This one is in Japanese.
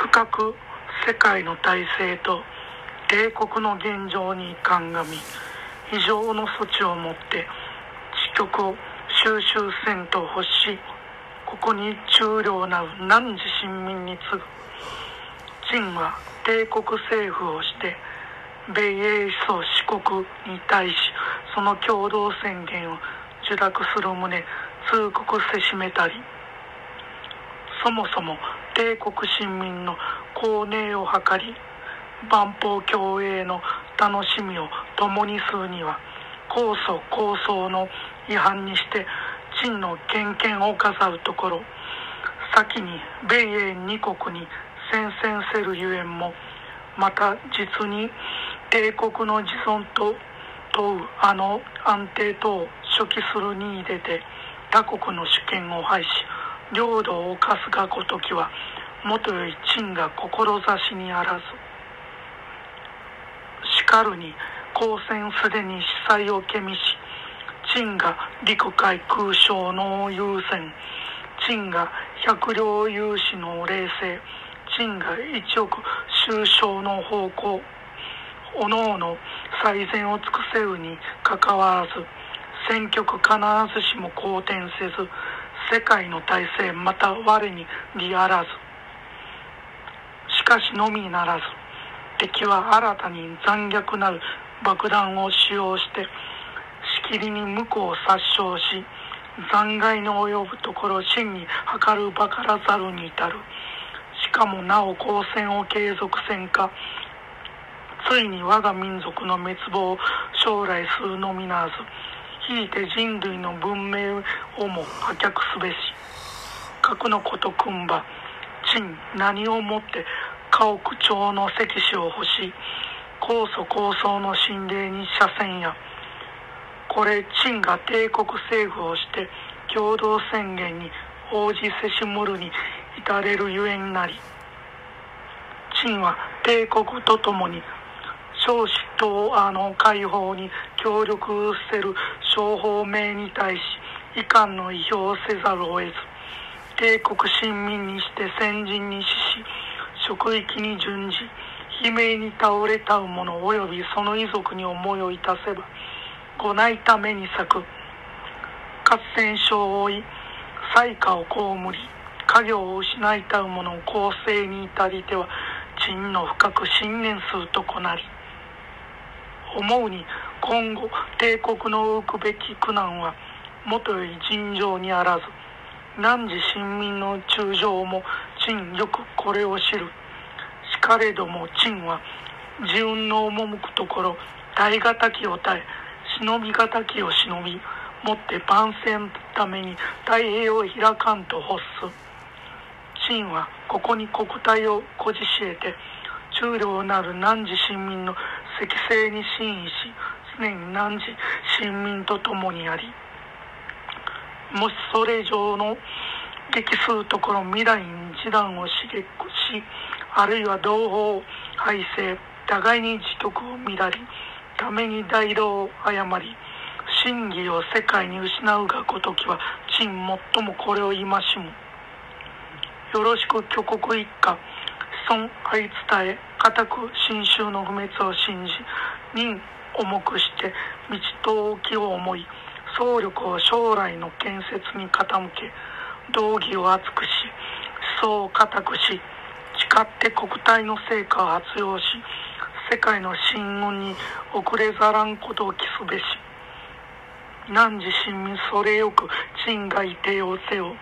深く世界の体制と帝国の現状に鑑み非常の措置をもって地局を収集せんと欲しここに中量なる汝臣民に次ぐ。陳は帝国政府をして米英思想四国に対しその共同宣言を受諾する旨通告せしめたり。そもそも帝国臣民の公寧を図り万邦共栄の楽しみを共にするには高祖高僧の違反にして陳の権限を飾るところ先に米英二国に宣戦せるゆえんもまた実に帝国の自尊と問うあの安定とを初期するに入れて他国の主権を廃し領土を犯すがごときはもとより陳が志にあらず。しかるに公戦すでに司祭をけみし陳が陸海空将の優先。陳が百両融資の冷静。陳が一億収賞の方向。おのおの最善を尽くせるにかかわらず選挙区必ずしも好転せず。世界の体制また我に利あらず。しかしのみならず敵は新たに残虐なる爆弾を使用してしきりに向こうを殺傷し残骸の及ぶところ真に計るばからざるに至る。しかもなお交戦を継続せんかついに我が民族の滅亡を将来するのみならずいて人類の文明をも破却すべし。核のことくんば陳何をもって家屋町の石子を欲し高祖高僧の神霊に斜線や。これ陳が帝国政府をして共同宣言に応じせしむるに至れるゆえになり。陳は帝国とともに少子とあの解放に協力せる商法名に対し遺憾の意表をせざるを得ず帝国臣民にして先人に死し職域に準じ悲鳴に倒れたう者及びその遺族に思いをいたせばごないために咲く合戦症を負い災禍を被り家業を失いたう者を公正に至りては陳の深く信念するとこなり思うに今後帝国の浮くべき苦難はもとより尋常にあらず。汝臣民の中将も陳よくこれを知る。しかれども陳は自運の赴くところ耐え難きを耐え忍び難きを忍びもって万世のために太平を開かんと欲す。陳はここに国体をこじしえて中量なる汝臣民の適正に真意し常に汝臣民と共にありもしそれ以上の激数ところ未来に示談を刺激しあるいは同胞敗勢互いに自局を乱りために大道を誤り真偽を世界に失うがごときは陳最もこれを戒むよろしく挙国一家孫愛伝え固く新州の不滅を信じ任重くして道と気を思い総力を将来の建設に傾け道義を厚くし思想を固くし誓って国体の成果を発揚し世界の進軍に遅れざらんことを期すべし。汝臣民それよく陳がいてをせよ。